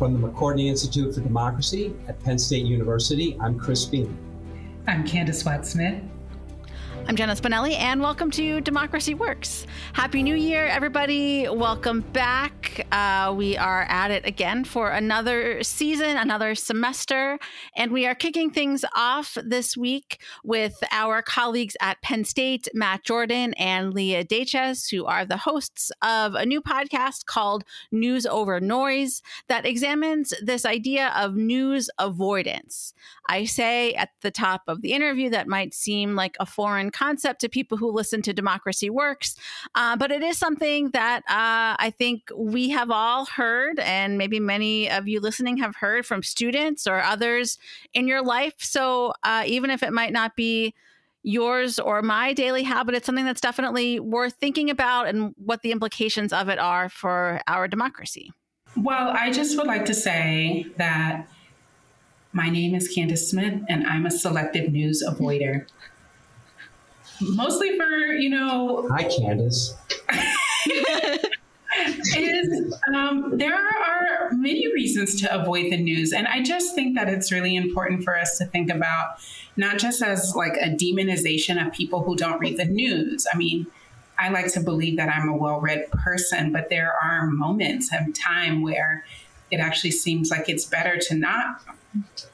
From the McCourtney Institute for Democracy at Penn State University, I'm Chris Beem. I'm Candis Watt Smith. I'm Jenna Spinelli, and welcome to Democracy Works. Happy New Year, everybody. Welcome back. Uh, we are at it again for another season, another semester, and we are kicking things off this week with our colleagues at Penn State, Matt Jordan and Leah Dajches, who are the hosts of a new podcast called News Over Noise that examines this idea of news avoidance. I say at the top of the interview that might seem like a foreign concept to people who listen to Democracy Works, uh, but it is something that uh, I think we have all heard, and maybe many of you listening have heard from students or others in your life. So uh, even if it might not be yours or my daily habit, it's something that's definitely worth thinking about and what the implications of it are for our democracy. Well, I just would like to say that my name is Candis Smith, and I'm a selective news avoider. Mostly for, you know. Hi, Candis. is um, there are many reasons to avoid the news and i just think that it's really important for us to think about not just as like a demonization of people who don't read the news i mean i like to believe that i'm a well-read person but there are moments of time where it actually seems like it's better to not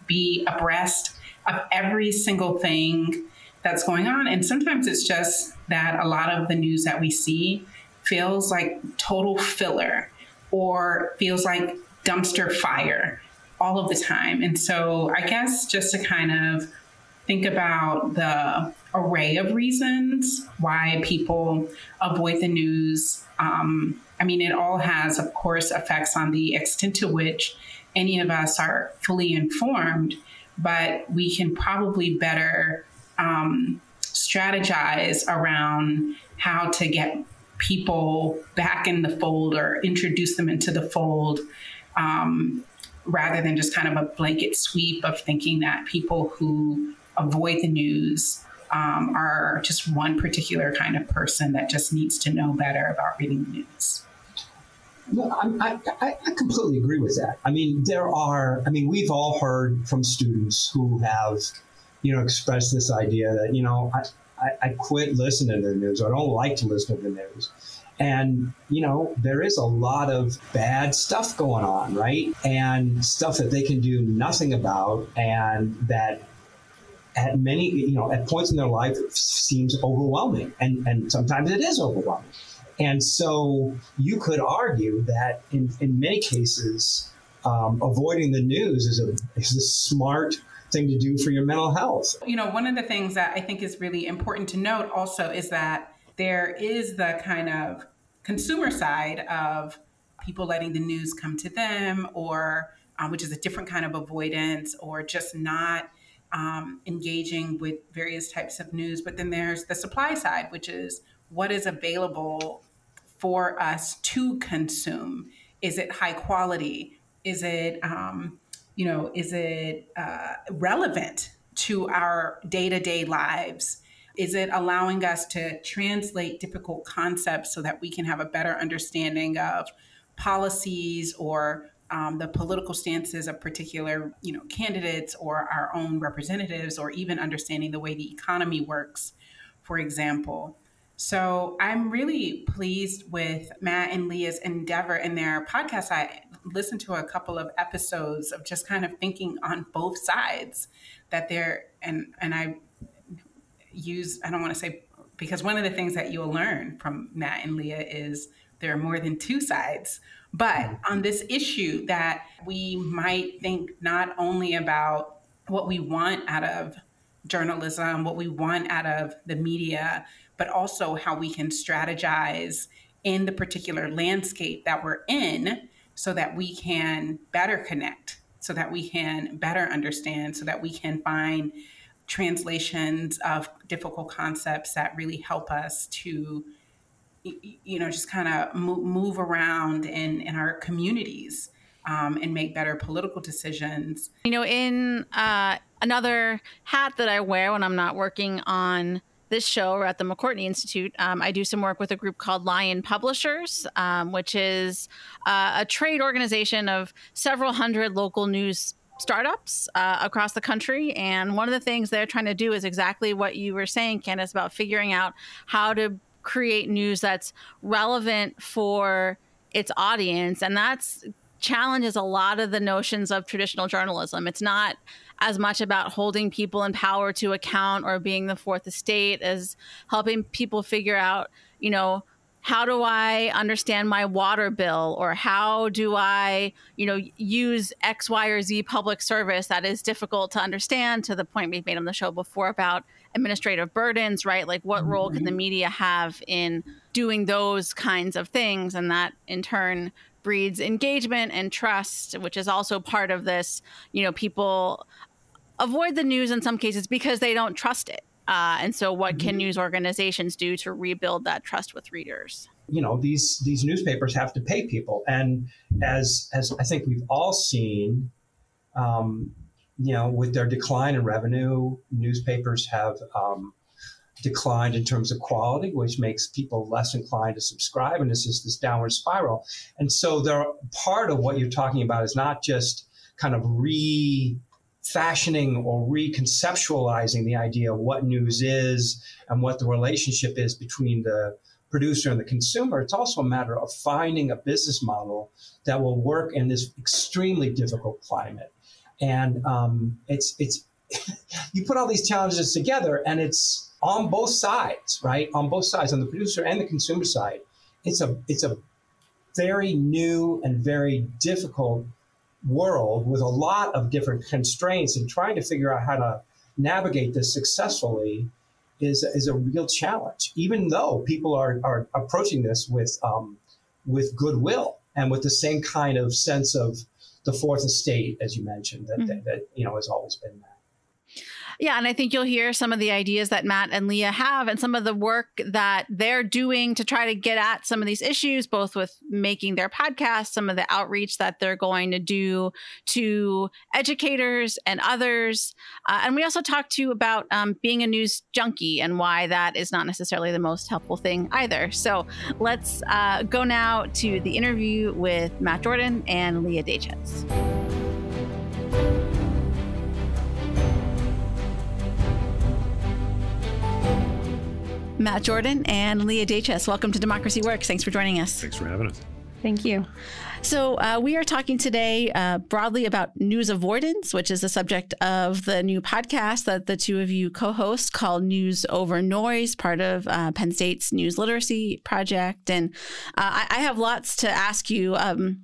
be abreast of every single thing that's going on. And sometimes it's just that a lot of the news that we see feels like total filler or feels like dumpster fire all of the time. And so I guess just to kind of think about the array of reasons why people avoid the news. Um, I mean, it all has, of course, effects on the extent to which any of us are fully informed, but we can probably better um, strategize around how to get people back in the fold or introduce them into the fold um, rather than just kind of a blanket sweep of thinking that people who avoid the news um, are just one particular kind of person that just needs to know better about reading the news. No, I, I, I completely agree with that. I mean, there are, I mean, we've all heard from students who have, you know, expressed this idea that, you know, I, I, I quit listening to the news. I don't like to listen to the news. And, you know, there is a lot of bad stuff going on, right? And stuff that they can do nothing about and that at many, you know, at points in their life seems overwhelming. And, and sometimes it is overwhelming. And so you could argue that in, in many cases, um, avoiding the news is a, is a smart thing to do for your mental health. You know, one of the things that I think is really important to note also is that there is the kind of consumer side of people letting the news come to them, or uh, which is a different kind of avoidance, or just not um, engaging with various types of news. But then there's the supply side, which is what is available for us to consume? Is it high quality? Is it, um, you know, is it uh, relevant to our day to day lives? Is it allowing us to translate difficult concepts so that we can have a better understanding of policies or um, the political stances of particular, you know, candidates or our own representatives, or even understanding the way the economy works, for example? So I'm really pleased with Matt and Leah's endeavor in their podcast. I listened to a couple of episodes of just kind of thinking on both sides that they're and and I use I don't want to say because one of the things that you'll learn from Matt and Leah is there are more than two sides. But on this issue that we might think not only about what we want out of journalism, what we want out of the media, but also how we can strategize in the particular landscape that we're in so that we can better connect, so that we can better understand, so that we can find translations of difficult concepts that really help us to you know just kind of move around in in our communities um, and make better political decisions you know in uh, another hat that i wear when i'm not working on this show or at the McCourtney Institute, um, I do some work with a group called LION Publishers, um, which is uh, a trade organization of several hundred local news startups uh, across the country. And one of the things they're trying to do is exactly what you were saying, Candis, about figuring out how to create news that's relevant for its audience. And that's challenges a lot of the notions of traditional journalism. It's not as much about holding people in power to account or being the fourth estate as helping people figure out, you know, how do I understand my water bill or how do I, you know, use X, Y, or Z public service that is difficult to understand to the point we've made on the show before about administrative burdens, right? Like what role can the mm-hmm. media have in doing those kinds of things? And that in turn breeds engagement and trust, which is also part of this, you know, people avoid the news in some cases because they don't trust it uh, and so, what can mm-hmm. news organizations do to rebuild that trust with readers? You know, these these newspapers have to pay people, and as as I think we've all seen, um, you know, with their decline in revenue, newspapers have um, declined in terms of quality, which makes people less inclined to subscribe, and this is this downward spiral. And so, there part of what you're talking about is not just kind of re fashioning or reconceptualizing the idea of what news is and what the relationship is between the producer and the consumer. It's also a matter of finding a business model that will work in this extremely difficult climate. And um, it's it's you put all these challenges together, and it's on both sides, right? On both sides, on the producer and the consumer side. It's a it's a very new and very difficult world with a lot of different constraints and trying to figure out how to navigate this successfully is, is a real challenge, even though people are, are approaching this with, um, with goodwill and with the same kind of sense of the fourth estate, as you mentioned, that, mm-hmm. that, that, you know, has always been there. Yeah, and I think you'll hear some of the ideas that Matt and Leah have and some of the work that they're doing to try to get at some of these issues, both with making their podcast, some of the outreach that they're going to do to educators and others. Uh, and we also talked to you about um, being a news junkie and why that is not necessarily the most helpful thing either. So let's uh, go now to the interview with Matt Jordan and Leah Dajches. Matt Jordan and Leah Dajches. Welcome to Democracy Works. Thanks for joining us. Thanks for having us. Thank you. So, uh, we are talking today uh, broadly about news avoidance, which is the subject of the new podcast that the two of you co host called News Over Noise, part of uh, Penn State's News Literacy Project. And uh, I, I, have lots to ask you um,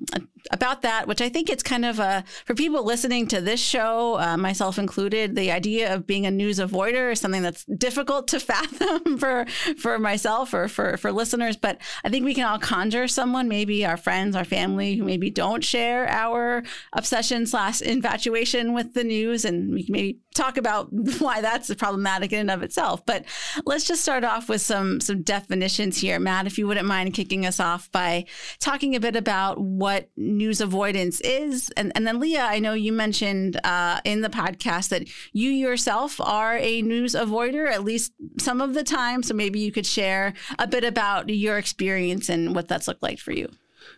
about that, which I think it's kind of a, for people listening to this show, uh, myself included, the idea of being a news avoider is something that's difficult to fathom for, for myself or for, for listeners. But I think we can all conjure someone, maybe our friends, our family who maybe don't share our obsession slash infatuation with the news, and we can maybe talk about why that's problematic in and of itself. But let's just start off with some some definitions here, Matt. If you wouldn't mind kicking us off by talking a bit about what news avoidance is, and and then Leah, I know you mentioned uh, in the podcast that you yourself are a news avoider at least some of the time. So maybe you could share a bit about your experience and what that's looked like for you.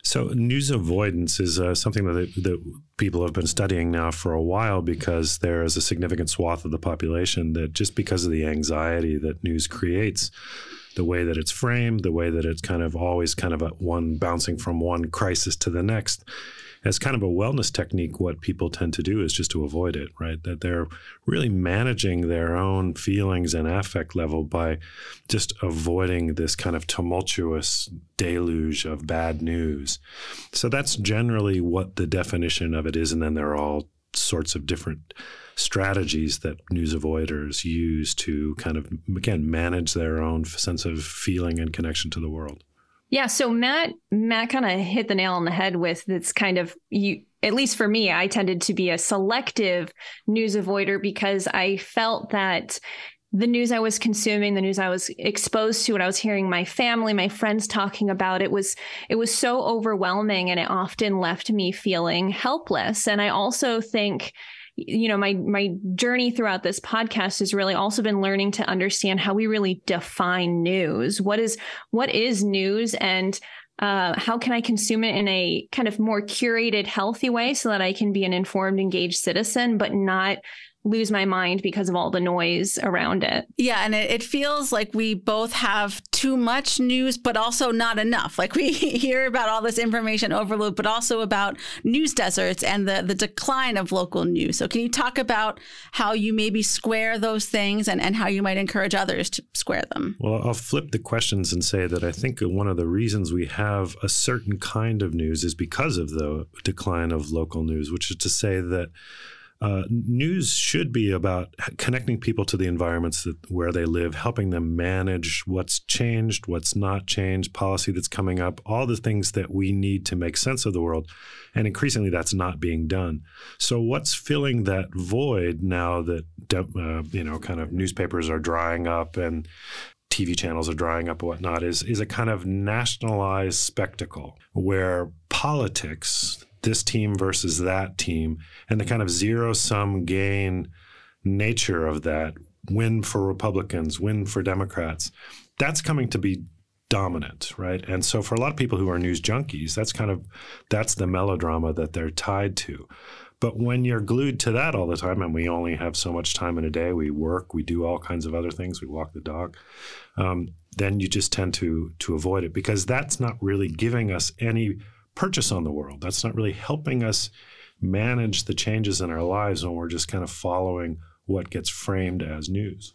So, news avoidance is uh, something that, that people have been studying now for a while because there is a significant swath of the population that just because of the anxiety that news creates, the way that it's framed, the way that it's kind of always kind of one bouncing from one crisis to the next, as kind of a wellness technique, what people tend to do is just to avoid it, right? That they're really managing their own feelings and affect level by just avoiding this kind of tumultuous deluge of bad news. So that's generally what the definition of it is. And then there are all sorts of different strategies that news avoiders use to kind of, again, manage their own sense of feeling and connection to the world. Yeah, so Matt Matt kind of hit the nail on the head with that's kind of you at least for me, I tended to be a selective news avoider because I felt that the news I was consuming, the news I was exposed to, what I was hearing my family, my friends talking about, it was it was so overwhelming and it often left me feeling helpless. And I also think you know, my my journey throughout this podcast has really also been learning to understand how we really define news. What is what is news and uh, how can I consume it in a kind of more curated, healthy way so that I can be an informed, engaged citizen, but not lose my mind because of all the noise around it. Yeah. And it, it, feels like we both have too much news, but also not enough. Like we hear about all this information overload, but also about news deserts and the, the decline of local news. So, can you talk about how you maybe square those things and, and how you might encourage others to square them? Well, I'll flip the questions and say that I think one of the reasons we have a certain kind of news is because of the decline of local news, which is to say that uh, news should be about connecting people to the environments that, where they live, helping them manage what's changed, what's not changed, policy that's coming up, all the things that we need to make sense of the world. And increasingly, that's not being done. So, what's filling that void now that uh, you know, kind of newspapers are drying up and TV channels are drying up and whatnot is is a kind of nationalized spectacle where politics this team versus that team and the kind of zero sum gain nature of that win for Republicans, win for Democrats, that's coming to be dominant, right? And so for a lot of people who are news junkies, that's kind of that's the melodrama that they're tied to. But when you're glued to that all the time, and we only have so much time in a day, we work, we do all kinds of other things, we walk the dog, um, then you just tend to to avoid it because that's not really giving us any purchase on the world. That's not really helping us manage the changes in our lives when we're just kind of following what gets framed as news.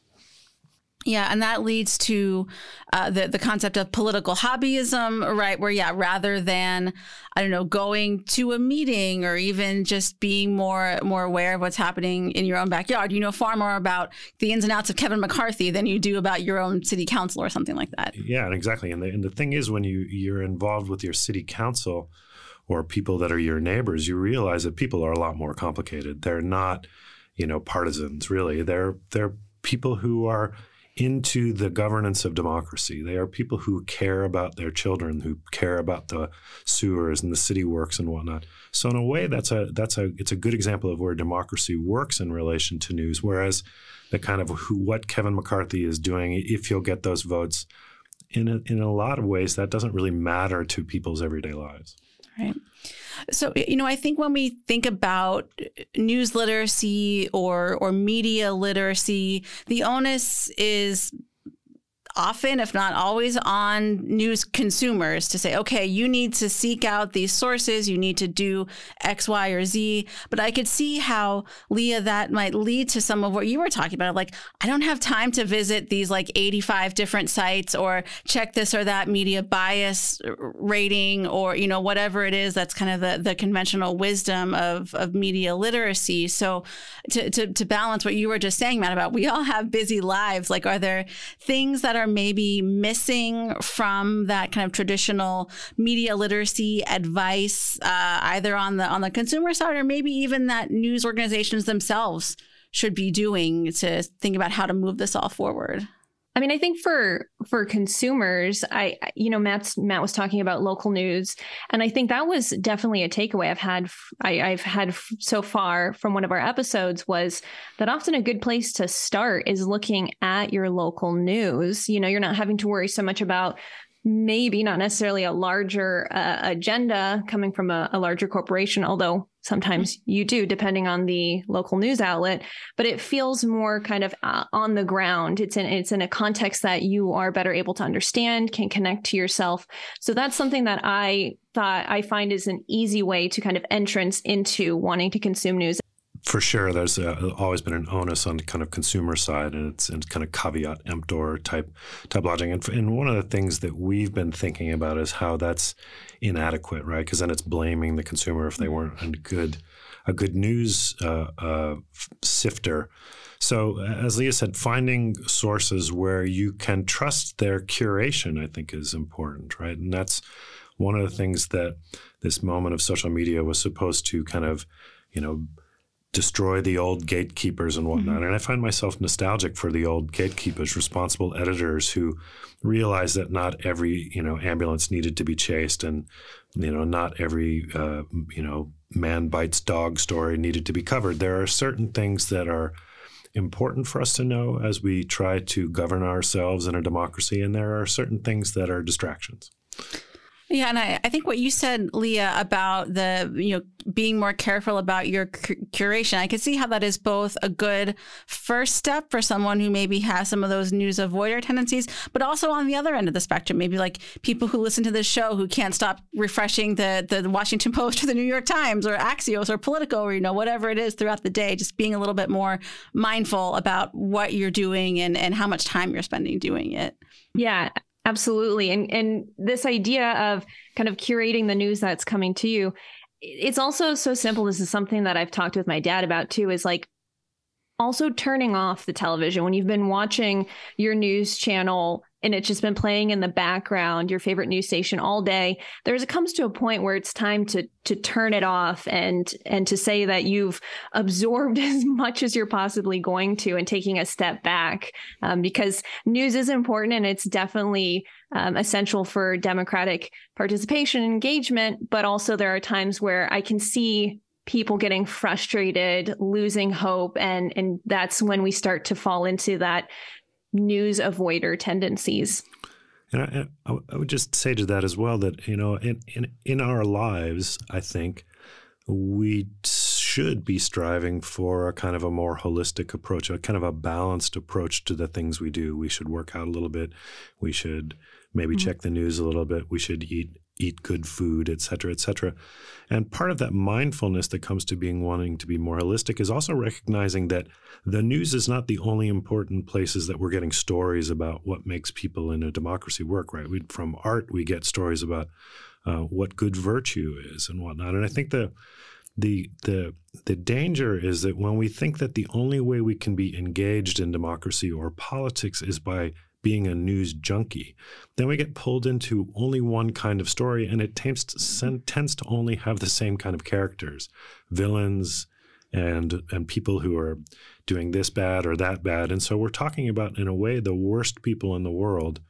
Yeah, and that leads to uh, the the concept of political hobbyism, right? Where yeah, rather than I don't know, going to a meeting or even just being more more aware of what's happening in your own backyard, you know far more about the ins and outs of Kevin McCarthy than you do about your own city council or something like that. Yeah, exactly. And the and the thing is, when you you're involved with your city council or people that are your neighbors, you realize that people are a lot more complicated. They're not, you know, partisans really. They're they're people who are into the governance of democracy. They are people who care about their children, who care about the sewers and the city works and whatnot. So in a way, that's a that's a it's a good example of where democracy works in relation to news. Whereas the kind of who what Kevin McCarthy is doing, if he'll get those votes, in a, in a lot of ways, that doesn't really matter to people's everyday lives. Right. So, you know, I think when we think about news literacy or or media literacy, the onus is often, if not always, on news consumers to say, okay, you need to seek out these sources, you need to do X, Y, or Z. But I could see how, Leah, that might lead to some of what you were talking about. Like, I don't have time to visit these like 85 different sites or check this or that media bias rating or, you know, whatever it is that's kind of the, the conventional wisdom of, of media literacy. So to, to, to balance what you were just saying, Matt, about we all have busy lives. Like, are there things that are maybe missing from that kind of traditional media literacy advice, uh, either on the on the consumer side or maybe even that news organizations themselves should be doing to think about how to move this all forward? I mean, I think for for consumers, I you know Matt's Matt was talking about local news, and I think that was definitely a takeaway I've had I, I've had so far from one of our episodes was that often a good place to start is looking at your local news. You know, you're not having to worry so much about maybe not necessarily a larger uh, agenda coming from a, a, larger corporation, although sometimes mm-hmm. you do, depending on the local news outlet. But it feels more kind of uh, on the ground. It's in it's in a context that you are better able to understand, can connect to yourself. So that's something that I thought I find is an easy way to kind of entrance into wanting to consume news for sure, there's uh, always been an onus on the kind of consumer side, and it's, and kind of caveat emptor type type logic. And, and one of the things that we've been thinking about is how that's inadequate, right? Because then it's blaming the consumer if they weren't a good a good news uh, uh, sifter. So, as Leah said, finding sources where you can trust their curation, I think, is important, right? And that's one of the things that this moment of social media was supposed to kind of, you know destroy the old gatekeepers and whatnot. Mm-hmm. And I find myself nostalgic for the old gatekeepers, responsible editors who realized that not every you know ambulance needed to be chased, and you know, not every, uh, you know, man bites dog story needed to be covered. There are certain things that are important for us to know as we try to govern ourselves in a democracy, and there are certain things that are distractions. Yeah, and I, I think what you said, Leah, about the you know being more careful about your curation, I can see how that is both a good first step for someone who maybe has some of those news avoider tendencies, but also on the other end of the spectrum, maybe like people who listen to this show who can't stop refreshing the the Washington Post or the New York Times or Axios or Politico or you know whatever it is throughout the day, just being a little bit more mindful about what you're doing and and how much time you're spending doing it. Yeah, Absolutely. And and this idea of kind of curating the news that's coming to you, it's also so simple. This is something that I've talked with my dad about too, is like also turning off the television when you've been watching your news channel and it's just been playing in the background your favorite news station all day there's it comes to a point where it's time to to turn it off and and to say that you've absorbed as much as you're possibly going to and taking a step back um, because news is important and it's definitely um, essential for democratic participation and engagement but also there are times where i can see people getting frustrated losing hope and and that's when we start to fall into that news avoider tendencies. And I, I, would just say to that as well that you know in in in our lives, I think we should be striving for a kind of a more holistic approach, a kind of a balanced approach to the things we do. We should work out a little bit. We should maybe mm-hmm. check the news a little bit. We should eat eat good food, et cetera, et cetera. And part of that mindfulness that comes to being wanting to be more holistic is also recognizing that the news is not the only important places that we're getting stories about what makes people in a democracy work, right? We, from art, we get stories about uh, what good virtue is and whatnot. And I think the the the the danger is that when we think that the only way we can be engaged in democracy or politics is by being a news junkie, then we get pulled into only one kind of story, and it tends to, tends to only have the same kind of characters, villains, and and people who are doing this bad or that bad. And so we're talking about, in a way, the worst people in the world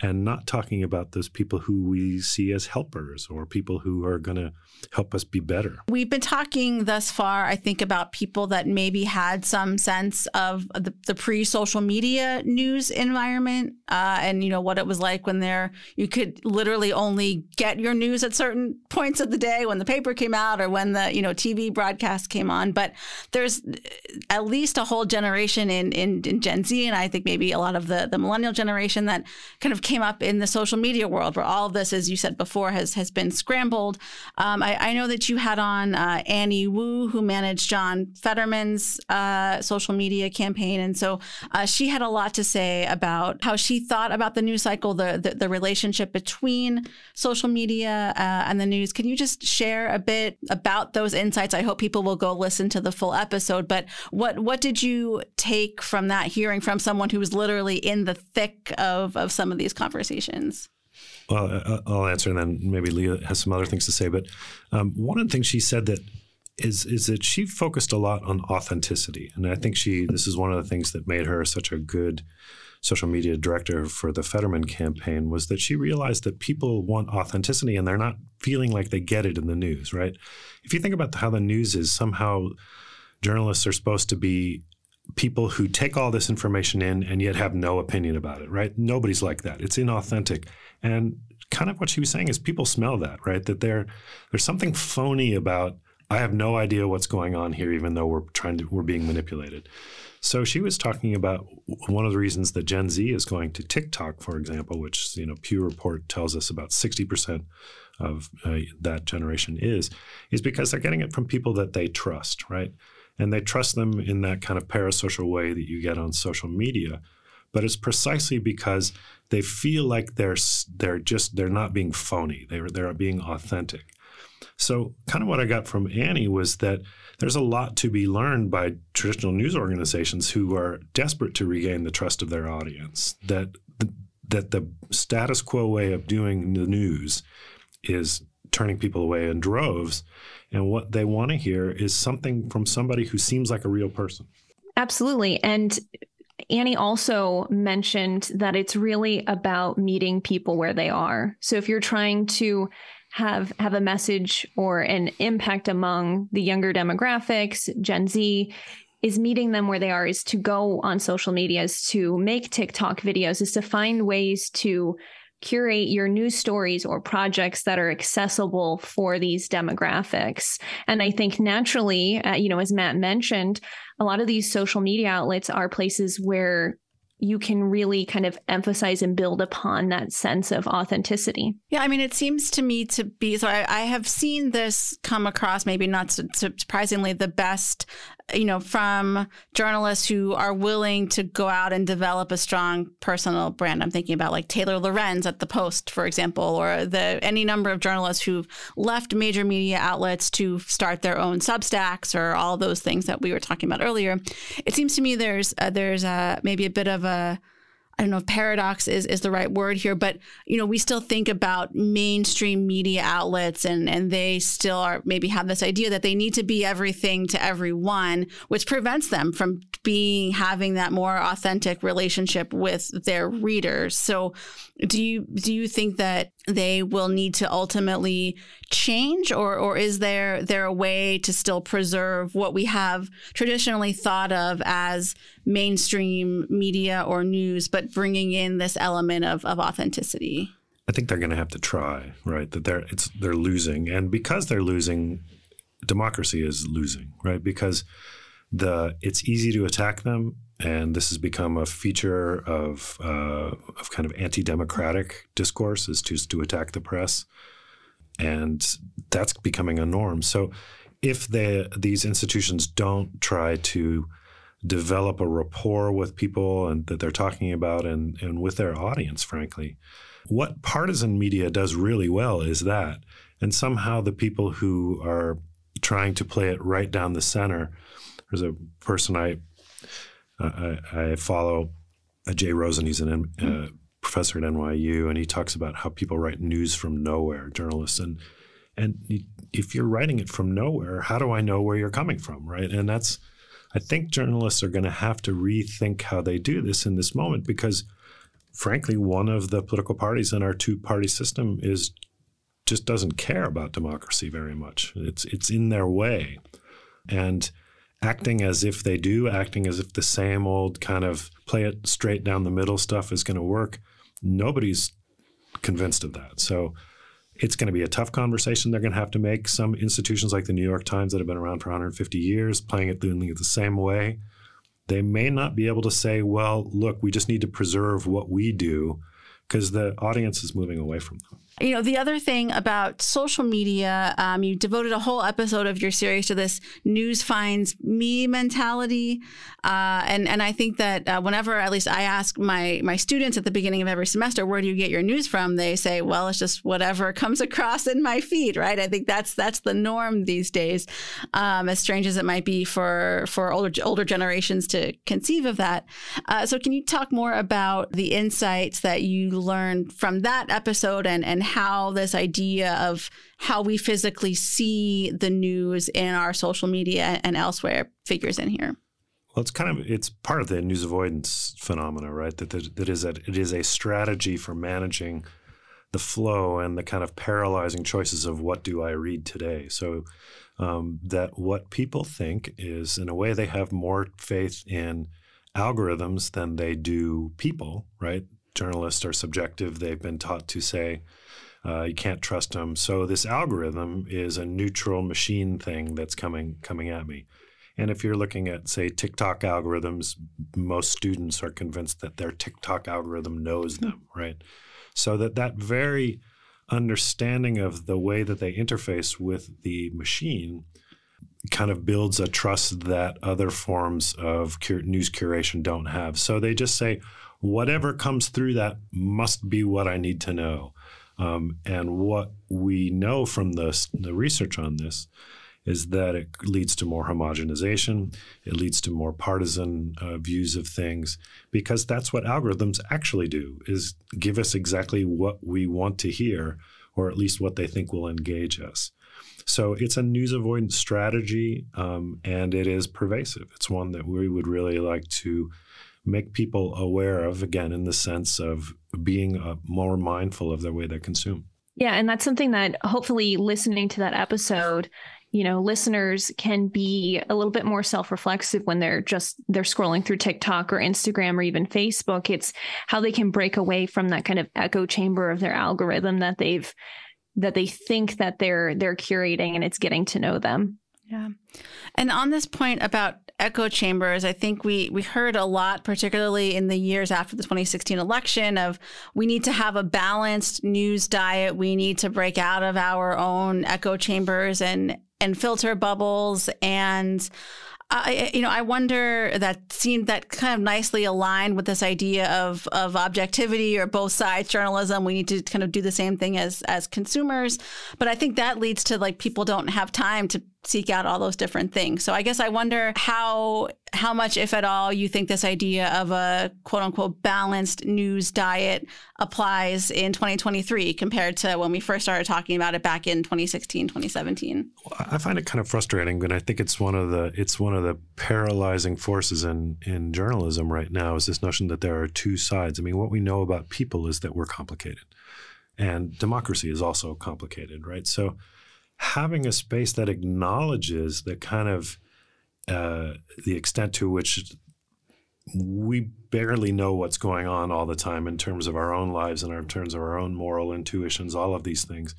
and not talking about those people who we see as helpers or people who are going to help us be better. We've been talking thus far, I think, about people that maybe had some sense of the, the pre-social media news environment, uh, and you know what it was like when there you could literally only get your news at certain points of the day when the paper came out or when the you know TV broadcast came on. But there's at least a whole generation in in, in Gen Z, and I think maybe a lot of the the millennial generation that kind of came up in the social media world where all of this, as you said before, has has been scrambled. Um, I, I, know that you had on uh, Annie Wu, who managed John Fetterman's uh, social media campaign, and so uh, she had a lot to say about how she thought about the news cycle, the the, the relationship between social media uh, and the news. Can you just share a bit about those insights? I hope people will go listen to the full episode. But what what did you take from that hearing from someone who was literally in the thick of of some of these conversations? Well, I'll answer, and then maybe Leah has some other things to say. But um, one of the things she said that is is that she focused a lot on authenticity, and I think she this is one of the things that made her such a good social media director for the Fetterman campaign was that she realized that people want authenticity and they're not feeling like they get it in the news, right? If you think about how the news is, somehow journalists are supposed to be people who take all this information in and yet have no opinion about it, right? Nobody's like that. It's inauthentic. And kind of what she was saying is people smell that, right? That there there's something phony about I have no idea what's going on here, even though we're trying to we're being manipulated. So she was talking about one of the reasons that Gen Z is going to TikTok, for example, which you know Pew Report tells us about sixty percent of uh, that generation is, is because they're getting it from people that they trust, right? And they trust them in that kind of parasocial way that you get on social media. But it's precisely because they feel like they're they're just they're not being phony. They're they're being authentic. So kind of what I got from Annie was that there's a lot to be learned by traditional news organizations who are desperate to regain the trust of their audience. That the, that the status quo way of doing the news is turning people away in droves. And what they want to hear is something from somebody who seems like a real person. Absolutely. And Annie also mentioned that it's really about meeting people where they are. So if you're trying to have have a message or an impact among the younger demographics, Gen Z, is meeting them where they are is to go on social media is to make TikTok videos is to find ways to curate your news stories or projects that are accessible for these demographics and i think naturally uh, you know as matt mentioned a lot of these social media outlets are places where you can really kind of emphasize and build upon that sense of authenticity. Yeah, I mean, it seems to me to be so. I, I have seen this come across, maybe not surprisingly, the best, you know, from journalists who are willing to go out and develop a strong personal brand. I'm thinking about like Taylor Lorenz at the Post, for example, or the any number of journalists who've left major media outlets to start their own Substacks or all those things that we were talking about earlier. It seems to me there's uh, there's uh, maybe a bit of a I don't know if paradox is, is the right word here, but you know, we still think about mainstream media outlets and and they still are maybe have this idea that they need to be everything to everyone, which prevents them from being having that more authentic relationship with their readers. So do you do you think that they will need to ultimately change or or is there there a way to still preserve what we have traditionally thought of as mainstream media or news but bringing in this element of of authenticity I think they're going to have to try, right? That they're it's they're losing, and because they're losing, democracy is losing, right? Because the it's easy to attack them and this has become a feature of uh, of kind of anti-democratic discourse is to to attack the press, and that's becoming a norm. So, if they, these institutions don't try to develop a rapport with people and that they're talking about and and with their audience, frankly, what partisan media does really well is that, and somehow the people who are trying to play it right down the center. There's a person I I, I follow uh, Jay Rosen. He's an uh, professor at NYU, and he talks about how people write news from nowhere, journalists, and and if you're writing it from nowhere, how do I know where you're coming from, right? And that's, I think journalists are going to have to rethink how they do this in this moment because, frankly, one of the political parties in our two-party system is just doesn't care about democracy very much. It's it's in their way, and acting as if they do, acting as if the same old kind of play it straight down the middle stuff is going to work. Nobody's convinced of that. So it's going to be a tough conversation they're going to have to make. Some institutions like the New York Times that have been around for 150 years, playing it the same way, they may not be able to say, well, look, we just need to preserve what we do because the audience is moving away from them. You know, the other thing about social media, um, you devoted a whole episode of your series to this news finds me mentality, uh, and and I think that uh, whenever, at least, I ask my my students at the beginning of every semester, where do you get your news from? They say, well, it's just whatever comes across in my feed, right? I think that's that's the norm these days, um, as strange as it might be for for older older generations to conceive of that. Uh, so, can you talk more about the insights that you learned from that episode and and how this idea of how we physically see the news in our social media and elsewhere figures in here. Well, it's kind of it's part of the news avoidance phenomena, right? That that, that is that it is a strategy for managing the flow and the kind of paralyzing choices of what do I read today. So um, that what people think is, in a way, they have more faith in algorithms than they do people, right? Journalists are subjective. They've been taught to say, uh, you can't trust them. So this algorithm is a neutral machine thing that's coming coming at me. And if you're looking at, say, TikTok algorithms, most students are convinced that their TikTok algorithm knows them, right? So that that very understanding of the way that they interface with the machine kind of builds a trust that other forms of news curation don't have. So they just say, whatever comes through that must be what I need to know. Um, and what we know from the, the research on this is that it leads to more homogenization. It leads to more partisan uh, views of things because that's what algorithms actually do: is give us exactly what we want to hear, or at least what they think will engage us. So it's a news avoidance strategy, um, and it is pervasive. It's one that we would really like to make people aware of, again, in the sense of being uh, more mindful of the way they consume. Yeah, and that's something that hopefully listening to that episode, you know, listeners can be a little bit more self-reflexive when they're just they're scrolling through TikTok or Instagram or even Facebook. It's how they can break away from that kind of echo chamber of their algorithm that they've that they think that they're they're curating and it's getting to know them. Yeah. And on this point about echo chambers, I think we we heard a lot, particularly in the years after the 2016 election, of we need to have a balanced news diet. We need to break out of our own echo chambers and and filter bubbles and I, you know, I wonder that seemed that kind of nicely aligned with this idea of of objectivity or both sides journalism. We need to kind of do the same thing as as consumers, but I think that leads to like people don't have time to seek out all those different things. So I guess I wonder how how much, if at all, you think this idea of a quote unquote balanced news diet applies in 2023 compared to when we first started talking about it back in 2016, 2017. I find it kind of frustrating, but I think it's one of the it's one of the paralyzing forces in in journalism right now is this notion that there are two sides. I mean, what we know about people is that we're complicated. And democracy is also complicated, right? So having a space that acknowledges the kind of uh, the extent to which we barely know what's going on all the time in terms of our own lives and in terms of our own moral intuitions, all of these things.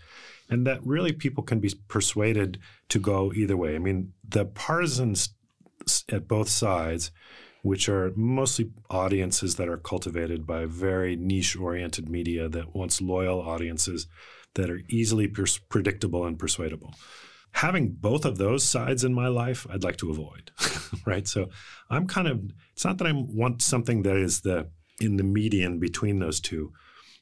And that really people can be persuaded to go either way. I mean, the partisans at both sides, which are mostly audiences that are cultivated by very niche oriented media that wants loyal audiences that are easily pers- predictable and persuadable. Having both of those sides in my life, I'd like to avoid, right? So I'm kind of, it's not that I want something that is the in the median between those two,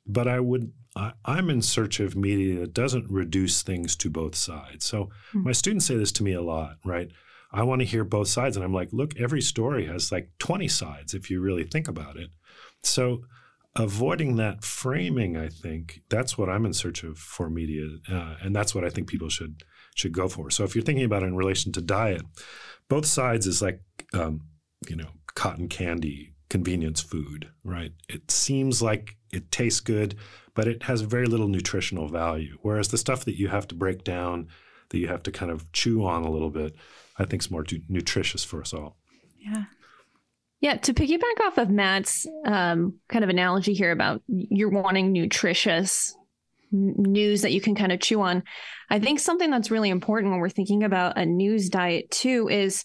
but I would, I, am in search of media that doesn't reduce things to both sides. So mm-hmm. my students say this to me a lot, right? I want to hear both sides. And I'm like, look, every story has like 20 sides if you really think about it. So avoiding that framing, I think that's what I'm in search of for media, uh, and that's what I think people should should go for. So if you're thinking about it in relation to diet, both sides is like um, you know cotton candy, convenience food, right? It seems like it tastes good, but it has very little nutritional value. Whereas the stuff that you have to break down, that you have to kind of chew on a little bit, I think is more nutritious for us all. Yeah. Yeah, to piggyback off of Matt's um, kind of analogy here about you're wanting nutritious news that you can kind of chew on, I think something that's really important when we're thinking about a news diet too is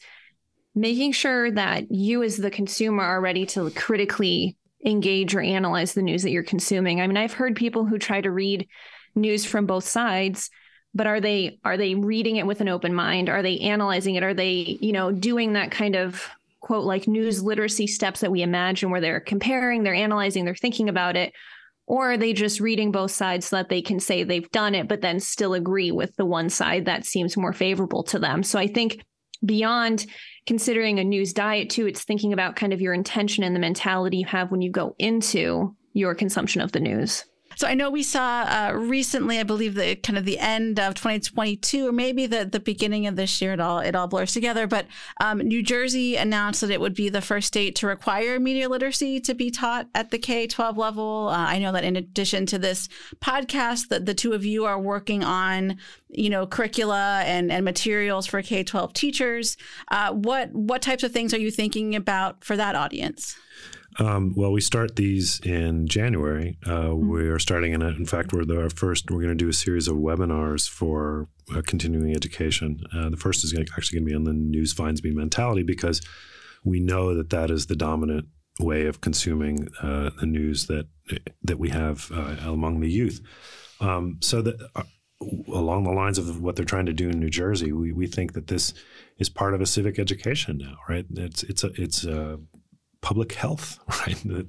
making sure that you as the consumer are ready to critically engage or analyze the news that you're consuming. I mean, I've heard people who try to read news from both sides but are they are they reading it with an open mind are they analyzing it are they you know doing that kind of quote like news literacy steps that we imagine where they're comparing, they're analyzing, they're thinking about it? Or are they just reading both sides so that they can say they've done it, but then still agree with the one side that seems more favorable to them? So I think beyond considering a news diet too, it's thinking about kind of your intention and the mentality you have when you go into your consumption of the news. So I know we saw uh, recently, I believe the kind of the end of 2022, or maybe the the beginning of this year. It all it all blurs together. But um, New Jersey announced that it would be the first state to require media literacy to be taught at the K 12 level. Uh, I know that in addition to this podcast, that the two of you are working on you know curricula and, and materials for K 12 teachers. Uh, what what types of things are you thinking about for that audience? Um, well, we start these in January. Uh, mm-hmm. We are starting in, in fact, we're the first. We're going to do a series of webinars for uh, continuing education. Uh, the first is actually going to be on the news finds me mentality because we know that that is the dominant way of consuming uh, the news that that we have uh, among the youth. Um, so that uh, along the lines of what they're trying to do in New Jersey, we, we think that this is part of a civic education now, right? It's it's a it's a public health, right? That,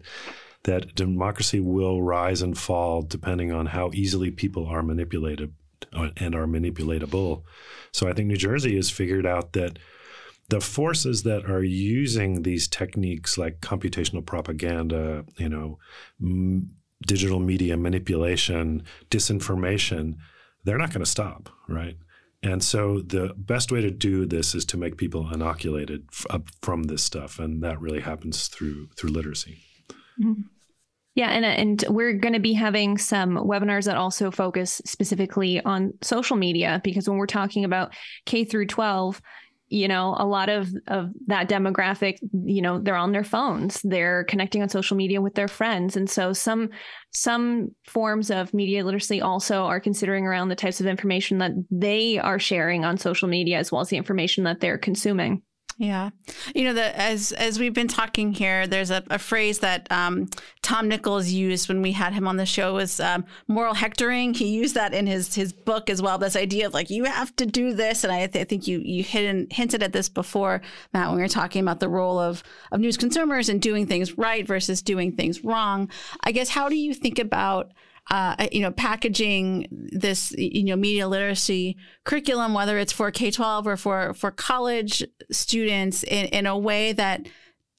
that democracy will rise and fall depending on how easily people are manipulated uh, and are manipulatable. So I think New Jersey has figured out that the forces that are using these techniques like computational propaganda, you know, m- digital media manipulation, disinformation, they're not going to stop, right? And so the best way to do this is to make people inoculated f- from this stuff, and that really happens through through literacy. Mm-hmm. Yeah, and and we're going to be having some webinars that also focus specifically on social media because when we're talking about K through 12, you know, a lot of of that demographic, you know, they're on their phones, they're connecting on social media with their friends, and so some some forms of media literacy also are considering around the types of information that they are sharing on social media as well as the information that they're consuming. Yeah, you know, the, as as we've been talking here, there's a, a phrase that um, Tom Nichols used when we had him on the show was um, moral hectoring. He used that in his his book as well. This idea of like you have to do this, and I, th- I think you you hit hinted at this before, Matt, when we were talking about the role of of news consumers and doing things right versus doing things wrong. I guess how do you think about uh, you know, packaging this, you know, media literacy curriculum, whether it's for K 12 or for, for college students in, in a way that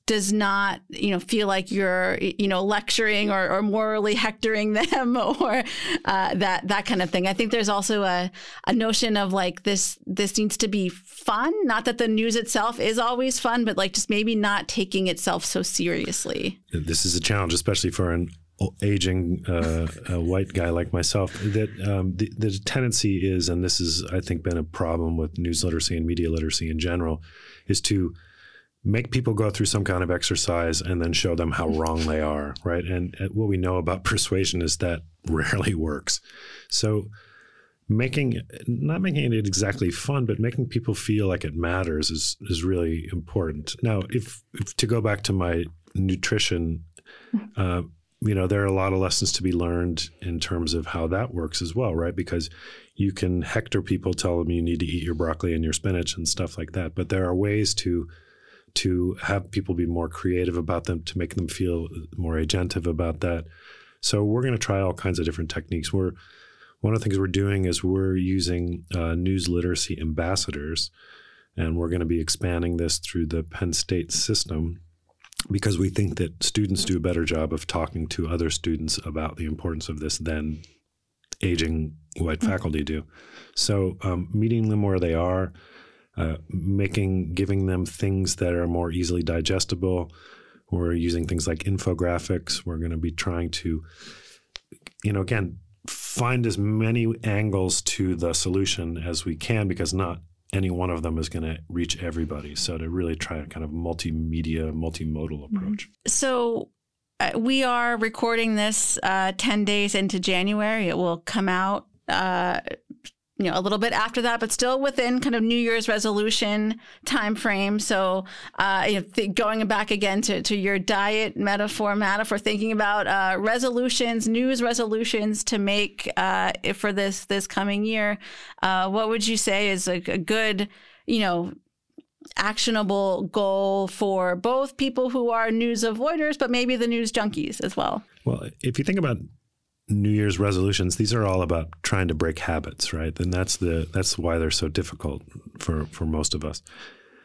does not, you know, feel like you're, you know, lecturing or, or morally hectoring them or uh, that that kind of thing. I think there's also a, a notion of like this this needs to be fun. Not that the news itself is always fun, but like just maybe not taking itself so seriously. This is a challenge, especially for an aging uh, a white guy like myself that um, the, the tendency is and this has i think been a problem with news literacy and media literacy in general is to make people go through some kind of exercise and then show them how wrong they are right? And, and what we know about persuasion is that rarely works. So making not making it exactly fun but making people feel like it matters is is really important. Now if, if to go back to my nutrition uh, you know, there are a lot of lessons to be learned in terms of how that works as well, right? Because you can hector people, tell them you need to eat your broccoli and your spinach and stuff like that. But there are ways to to have people be more creative about them, to make them feel more agentive about that. So we're going to try all kinds of different techniques. We're one of the things we're doing is we're using uh, news literacy ambassadors, and we're going to be expanding this through the Penn State system because we think that students do a better job of talking to other students about the importance of this than aging white mm-hmm. faculty do. So, um, meeting them where they are, uh, making, giving them things that are more easily digestible. We're using things like infographics. We're going to be trying to, you know, again, find as many angles to the solution as we can because not any one of them is going to reach everybody. So to really try a kind of multimedia, multimodal mm-hmm. approach. So uh, we are recording this uh, 10 days into January. It will come out uh, you know a little bit after that but still within kind of new year's resolution time frame so uh, you know, th- going back again to, to your diet metaphor matt for thinking about uh, resolutions news resolutions to make uh, for this this coming year uh, what would you say is a, a good you know actionable goal for both people who are news avoiders but maybe the news junkies as well? Well if you think about New Year's resolutions, these are all about trying to break habits, right? And that's the that's why they're so difficult for for most of us.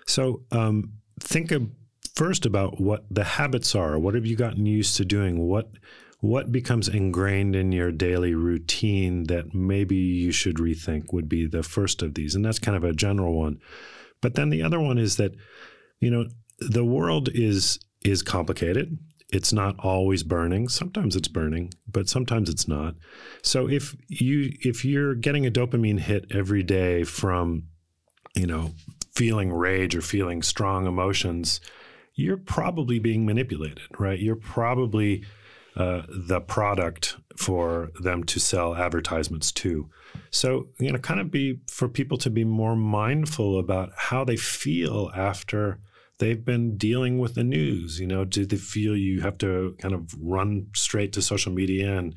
So um, think of first about what the habits are. What have you gotten used to doing? What what becomes ingrained in your daily routine that maybe you should rethink would be the first of these, and that's kind of a general one. But then the other one is that you know the world is is complicated it's not always burning. Sometimes it's burning, but sometimes it's not. So if you if you're getting a dopamine hit every day from, you know, feeling rage or feeling strong emotions, you're probably being manipulated, right? You're probably uh, the product for them to sell advertisements to. So, you know, kind of be for people to be more mindful about how they feel after they've been dealing with the news. You know, do they feel you have to kind of run straight to social media and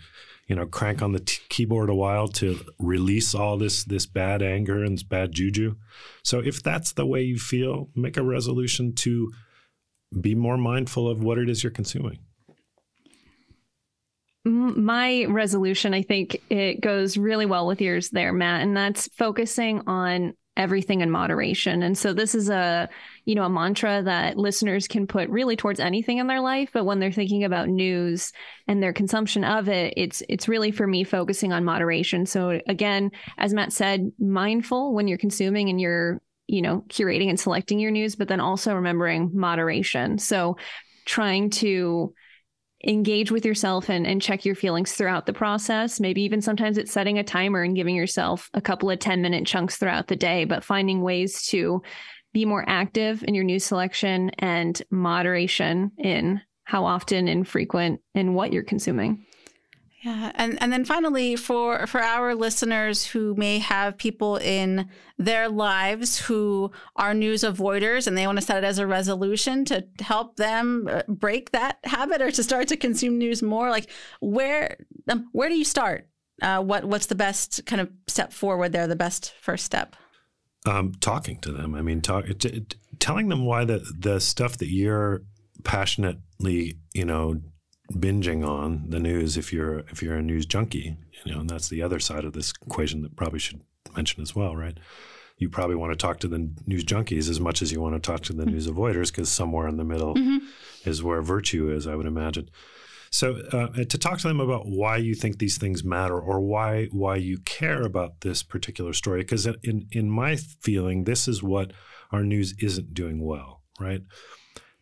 you know crank on the t- keyboard a while to release all this this bad anger and this bad juju? So if that's the way you feel, make a resolution to be more mindful of what it is you're consuming my resolution i think it goes really well with yours there matt and that's focusing on everything in moderation. And so this is a, you know, a mantra that listeners can put really towards anything in their life, but when they're thinking about news and their consumption of it, it's it's really for me focusing on moderation. So again, as Matt said, mindful when you're consuming and you're, you know, curating and selecting your news, but then also remembering moderation. So trying to engage with yourself and, and check your feelings throughout the process. Maybe even sometimes it's setting a timer and giving yourself a couple of 10 minute chunks throughout the day, but finding ways to be more active in your news selection and moderation in how often and frequent and what you're consuming. Yeah, and and then finally, for for our listeners who may have people in their lives who are news avoiders, and they want to set it as a resolution to help them uh, break that habit or to start to consume news more, like where um, where do you start? Uh, what what's the best kind of step forward there? The best first step? Um, talking to them. I mean, talk, t- t- telling them why the the stuff that you're passionately, you know, binging on the news if you're if you're a news junkie, you know, and that's the other side of this equation that probably should mention as well, right? You probably want to talk to the news junkies as much as you want to talk to the mm-hmm. news avoiders because somewhere in the middle mm-hmm. is where virtue is, I would imagine. So uh, to talk to them about why you think these things matter or why why you care about this particular story, because in in my feeling, this is what our news isn't doing well, right?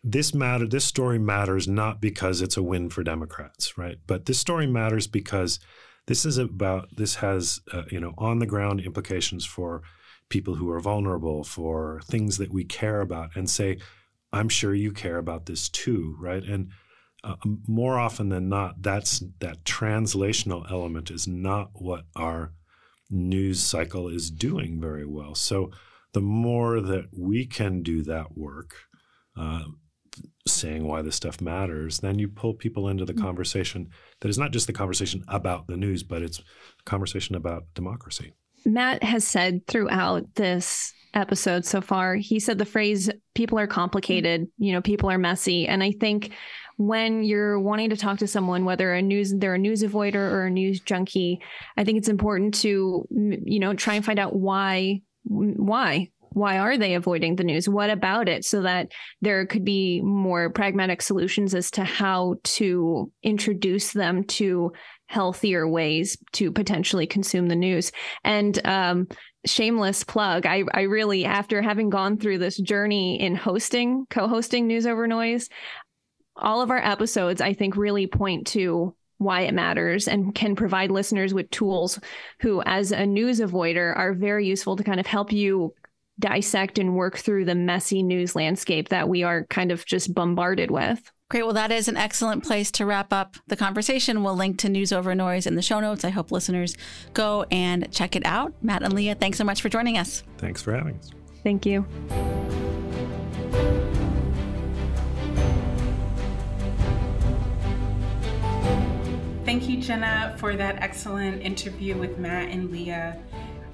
This matter this story matters not because it's a win for democrats right? But this story matters because this is about this has uh, you know on the ground implications for people who are vulnerable for things that we care about and say i'm sure you care about this too right? And uh, more often than not that's that translational element is not what our news cycle is doing very well. So the more that we can do that work uh, saying why this stuff matters, then you pull people into the mm-hmm. conversation that is not just the conversation about the news, but it's a conversation about democracy. Matt has said throughout this episode so far, he said the phrase, people are complicated, you know, people are messy. And I think when you're wanting to talk to someone, whether a news they're a news avoider or a news junkie, I think it's important to, you know, try and find out why why why are they avoiding the news? What about it? So that there could be more pragmatic solutions as to how to introduce them to healthier ways to potentially consume the news. And um, shameless plug, I, I really, after having gone through this journey in hosting, co hosting News Over Noise, all of our episodes, I think, really point to why it matters and can provide listeners with tools who, as a news avoider, are very useful to kind of help you dissect and work through the messy news landscape that we are kind of just bombarded with. Great. Well, that is an excellent place to wrap up the conversation. We'll link to News Over Noise in the show notes. I hope listeners go and check it out. Matt and Leah, thanks so much for joining us. Thanks for having us. Thank you. Thank you, Jenna, for that excellent interview with Matt and Leah.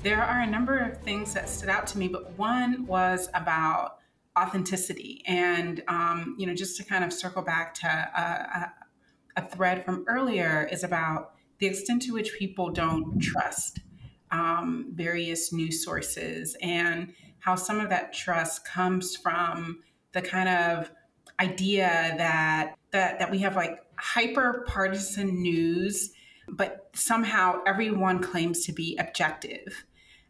There are a number of things that stood out to me, but one was about authenticity. And, um, you know, just to kind of circle back to a, a, a, thread from earlier, is about the extent to which people don't trust um, various news sources and how some of that trust comes from the kind of idea that that, that we have like hyper partisan news but somehow everyone claims to be objective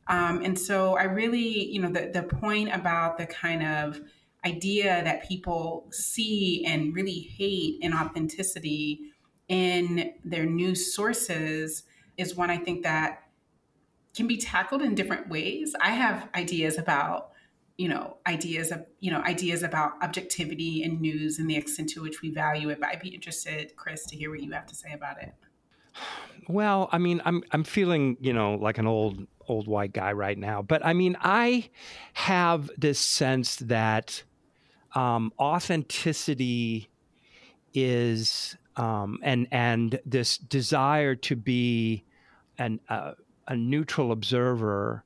um, and so I really, you know, the, the point about the kind of idea that people see and really hate in authenticity in their news sources is one I think that can be tackled in different ways. I have ideas about, you know, ideas of, you know, ideas about objectivity in news and the extent to which we value it. But I'd be interested, Chris, to hear what you have to say about it. Well, I mean, I'm I'm feeling, you know, like an old old white guy right now. But I mean, I have this sense that um, authenticity is um, and and this desire to be an uh, a neutral observer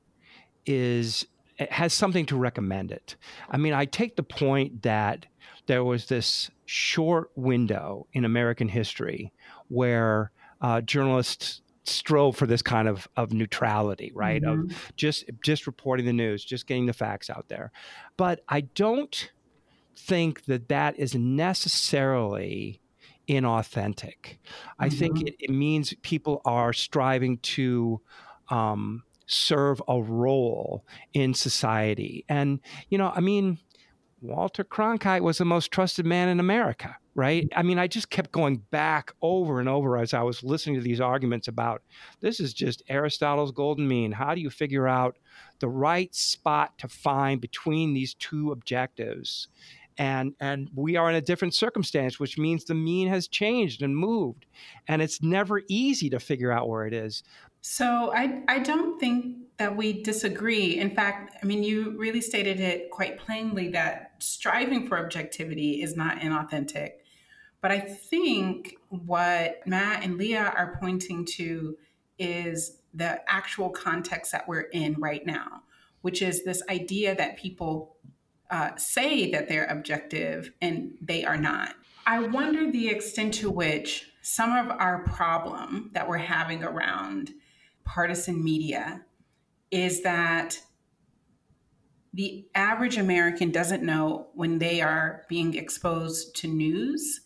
is has something to recommend it. I mean, I take the point that there was this short window in American history where uh, journalists strove for this kind of of neutrality, right? Mm-hmm. Of just just reporting the news, just getting the facts out there. But I don't think that that is necessarily inauthentic. Mm-hmm. I think mm-hmm. it, it, means people are striving to um, serve a role in society. And, you know, I mean, Walter Cronkite was the most trusted man in America, right? I mean, I just kept going back over and over as I was listening to these arguments about this is just Aristotle's golden mean. How do you figure out the right spot to find between these two objectives? And, and we are in a different circumstance, which means the mean has changed and moved. And it's never easy to figure out where it is. So I, I don't think that we disagree. In fact, I mean, you really stated it quite plainly that striving for objectivity is not inauthentic. But I think what Matt and Leah are pointing to is the actual context that we're in right now, which is this idea that people uh, say that they're objective and they are not. I wonder the extent to which some of our problem that we're having around partisan media is that the average American doesn't know when they are being exposed to news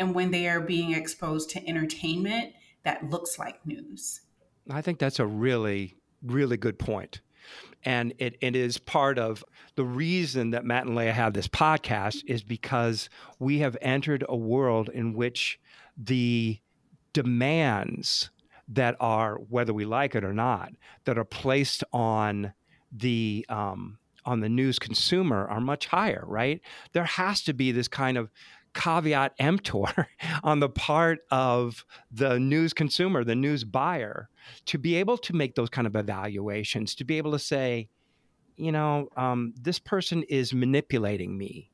and when they are being exposed to entertainment that looks like news. I think that's a really, really good point. And it, it is part of the reason that Matt and Leah have this podcast is because we have entered a world in which the demands that are, whether we like it or not, that are placed on the um, on the news consumer are much higher, right? There has to be this kind of caveat emptor on the part of the news consumer, the news buyer, to be able to make those kind of evaluations, to be able to say, you know, um, this person is manipulating me.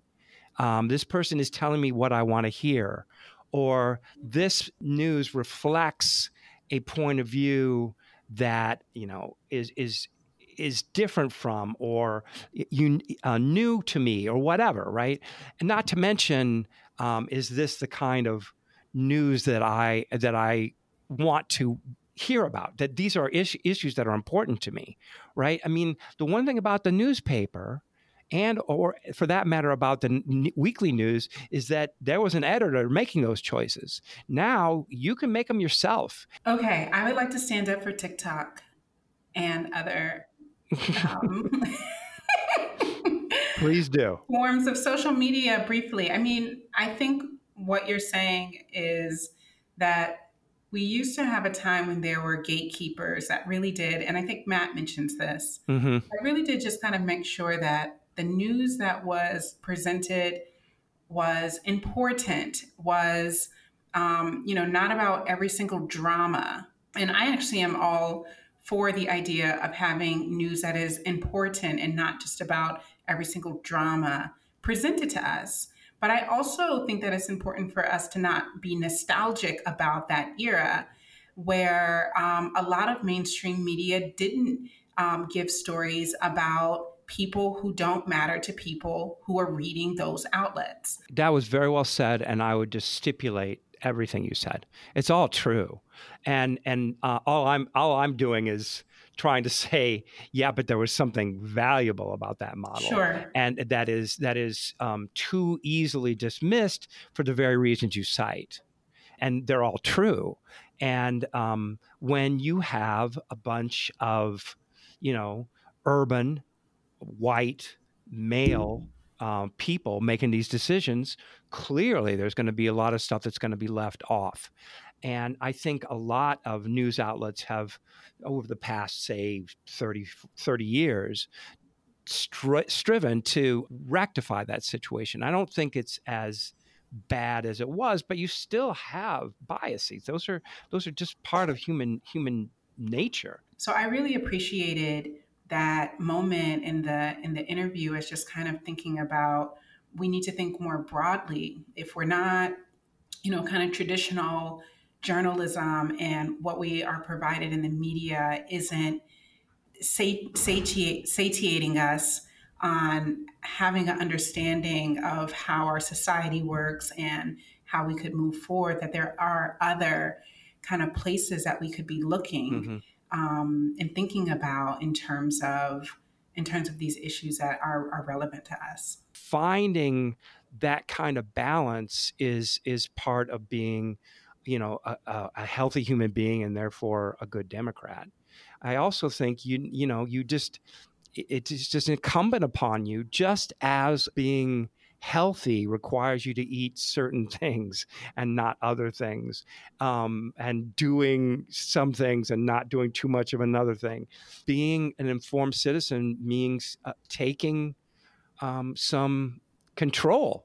Um, this person is telling me what I want to hear. Or this news reflects a point of view that, you know, is, is, is different from or you uh, new to me or whatever, right? And not to mention um, is this the kind of news that I that I want to hear about? That these are is- issues that are important to me, right? I mean, the one thing about the newspaper and or for that matter about the n- weekly news is that there was an editor making those choices now you can make them yourself okay i would like to stand up for tiktok and other um, Please do. Forms of social media briefly. I mean, I think what you're saying is that we used to have a time when there were gatekeepers that really did, and I think Matt mentions this, mm-hmm. I really did just kind of make sure that the news that was presented was important, was, um, you know, not about every single drama. And I actually am all for the idea of having news that is important and not just about every single drama presented to us. But I also think that it's important for us to not be nostalgic about that era where um, a lot of mainstream media didn't um, give stories about people who don't matter to people who are reading those outlets. That was very well said. And I would just stipulate everything you said. It's all true. And, and uh, all, I'm, all I'm doing is trying to say, yeah, but there was something valuable about that model, sure. and that is that is um, too easily dismissed for the very reasons you cite, and they're all true. And um, when you have a bunch of, you know, urban, white, male uh, people making these decisions, clearly there's going to be a lot of stuff that's going to be left off. And I think a lot of news outlets have, over the past, say, 30, 30 years, stri- striven to rectify that situation. I don't think it's as bad as it was, but you still have biases. Those are those are just part of human human nature. So I really appreciated that moment in the in the interview as just kind of thinking about we need to think more broadly if we're not you know kind of traditional journalism and what we are provided in the media isn't satiate, satiating us on having an understanding of how our society works and how we could move forward, that there are other kind of places that we could be looking mm-hmm. um, and thinking about in terms of in terms of these issues that are, are relevant to us. Finding that kind of balance is is part of being you know a, a, healthy human being and therefore a good Democrat. I also think you you know you just it's just incumbent upon you just as being healthy requires you to eat certain things and not other things, um, and doing some things and not doing too much of another thing. Being an informed citizen means uh, taking um, some control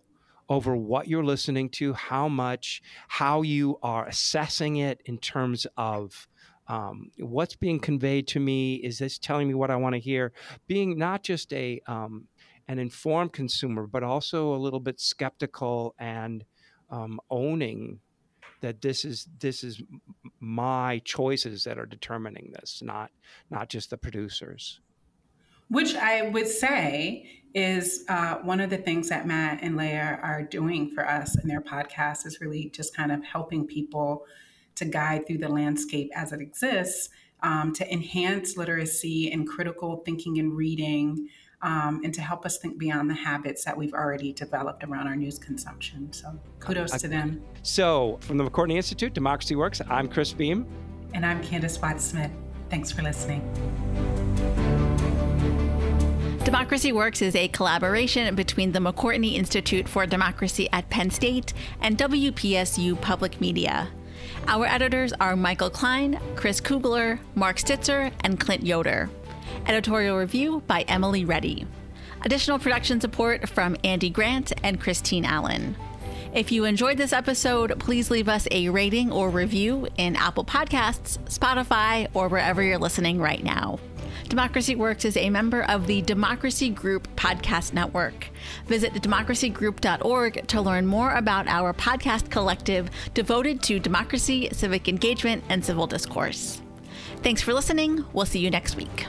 over what you're listening to, how much, how you are assessing it in terms of um, what's being conveyed to me. Is this telling me what I want to hear? Being not just a um, an informed consumer, but also a little bit skeptical and um, owning that this is this is my choices that are determining this, not not just the producers. Which I would say is uh, one of the things that Matt and Leah are doing for us in their podcast is really just kind of helping people to guide through the landscape as it exists um, to enhance literacy and critical thinking and reading. Um, and to help us think beyond the habits that we've already developed around our news consumption. So kudos to them. So, from the McCourtney Institute, Democracy Works, I'm Chris Beem. And I'm Candis Watts Smith. Thanks for listening. Democracy Works is a collaboration between the McCourtney Institute for Democracy at Penn State and WPSU Public Media. Our editors are Michael Klein, Chris Kugler, Mark Stitzer, and Clint Yoder. Editorial review by Emily Reddy. Additional production support from Andy Grant and Christine Allen. If you enjoyed this episode, please leave us a rating or review in Apple Podcasts, Spotify, or wherever you're listening right now. Democracy Works is a member of the Democracy Group Podcast Network. Visit democracygroup.org to learn more about our podcast collective devoted to democracy, civic engagement, and civil discourse. Thanks for listening. We'll see you next week.